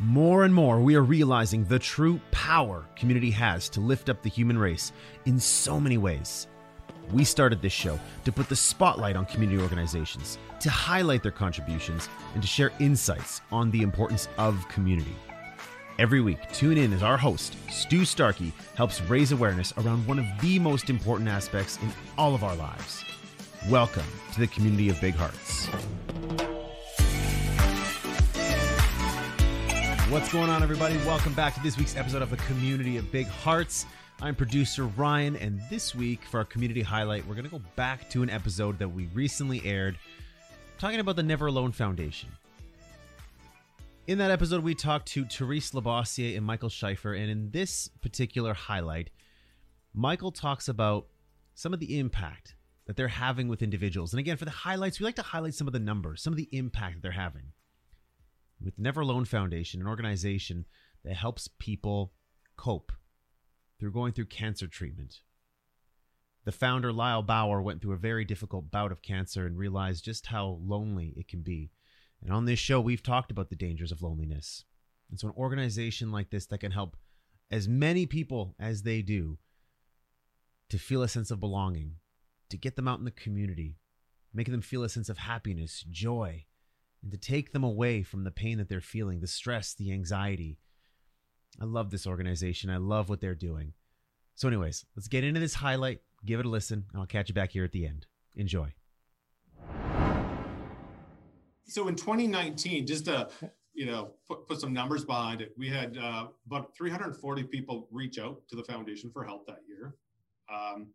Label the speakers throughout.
Speaker 1: More and more, we are realizing the true power community has to lift up the human race in so many ways. We started this show to put the spotlight on community organizations, to highlight their contributions, and to share insights on the importance of community. Every week, tune in as our host, Stu Starkey, helps raise awareness around one of the most important aspects in all of our lives. Welcome to the community of Big Hearts. What's going on, everybody? Welcome back to this week's episode of the Community of Big Hearts. I'm producer Ryan, and this week for our community highlight, we're going to go back to an episode that we recently aired talking about the Never Alone Foundation. In that episode, we talked to Therese Labossiere and Michael Scheifer, and in this particular highlight, Michael talks about some of the impact that they're having with individuals. And again, for the highlights, we like to highlight some of the numbers, some of the impact that they're having with Never Alone Foundation, an organization that helps people cope through going through cancer treatment. The founder, Lyle Bauer, went through a very difficult bout of cancer and realized just how lonely it can be. And on this show, we've talked about the dangers of loneliness. And so, an organization like this that can help as many people as they do to feel a sense of belonging, to get them out in the community, making them feel a sense of happiness, joy, and to take them away from the pain that they're feeling, the stress, the anxiety. I love this organization. I love what they're doing. So, anyways, let's get into this highlight, give it a listen, and I'll catch you back here at the end. Enjoy.
Speaker 2: So in 2019, just to you know put, put some numbers behind it, we had uh, about 340 people reach out to the foundation for help that year. Um,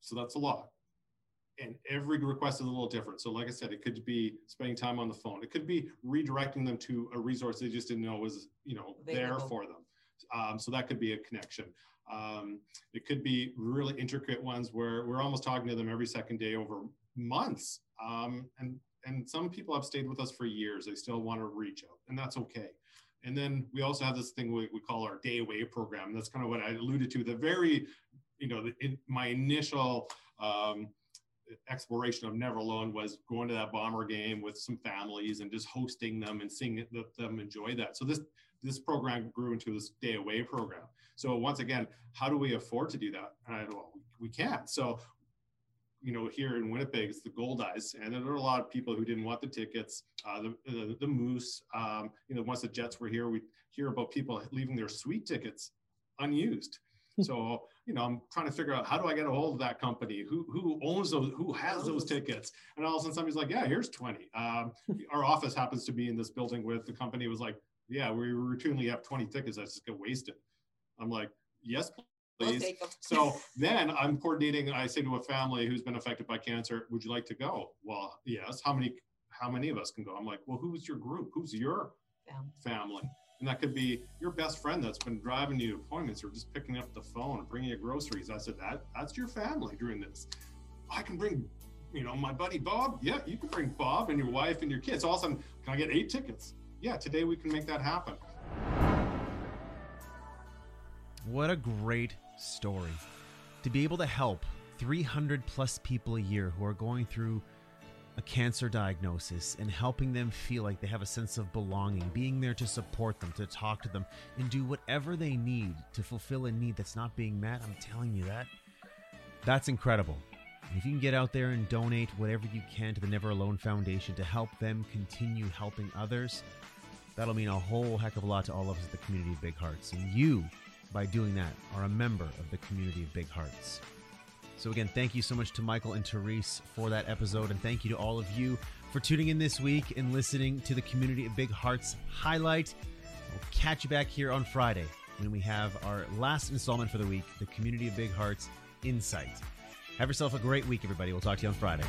Speaker 2: so that's a lot and every request is a little different. So, like I said, it could be spending time on the phone. It could be redirecting them to a resource they just didn't know was, you know, Available. there for them. Um, so that could be a connection. Um, it could be really intricate ones where we're almost talking to them every second day over months. Um, and and some people have stayed with us for years. They still want to reach out, and that's okay. And then we also have this thing we, we call our day away program. That's kind of what I alluded to. The very, you know, the, in, my initial um, exploration of Never Alone was going to that bomber game with some families and just hosting them and seeing them enjoy that. So this this program grew into this day away program. So once again, how do we afford to do that? I, well, we, can't. So you know, here in Winnipeg, it's the Goldeyes, and there are a lot of people who didn't want the tickets. Uh, the, the, the Moose, um, you know, once the Jets were here, we hear about people leaving their suite tickets unused. So you know, I'm trying to figure out how do I get a hold of that company? Who who owns those? Who has those tickets? And all of a sudden, somebody's like, "Yeah, here's 20." Um, our office happens to be in this building with the company. Was like, "Yeah, we routinely have 20 tickets that just get wasted." I'm like, "Yes, please." We'll so then I'm coordinating. I say to a family who's been affected by cancer, "Would you like to go?" Well, yes. How many? How many of us can go? I'm like, "Well, who's your group? Who's your family?" And that could be your best friend that's been driving you to appointments or just picking up the phone and bringing you groceries. I said, that that's your family doing this. I can bring, you know, my buddy Bob. Yeah, you can bring Bob and your wife and your kids. All of a sudden, can I get eight tickets? Yeah, today we can make that happen.
Speaker 1: What a great story. To be able to help 300 plus people a year who are going through a cancer diagnosis and helping them feel like they have a sense of belonging, being there to support them, to talk to them, and do whatever they need to fulfill a need that's not being met. I'm telling you that. That's incredible. And if you can get out there and donate whatever you can to the Never Alone Foundation to help them continue helping others, that'll mean a whole heck of a lot to all of us at the community of Big Hearts. And you, by doing that, are a member of the community of Big Hearts. So, again, thank you so much to Michael and Therese for that episode. And thank you to all of you for tuning in this week and listening to the Community of Big Hearts highlight. We'll catch you back here on Friday when we have our last installment for the week the Community of Big Hearts Insight. Have yourself a great week, everybody. We'll talk to you on Friday.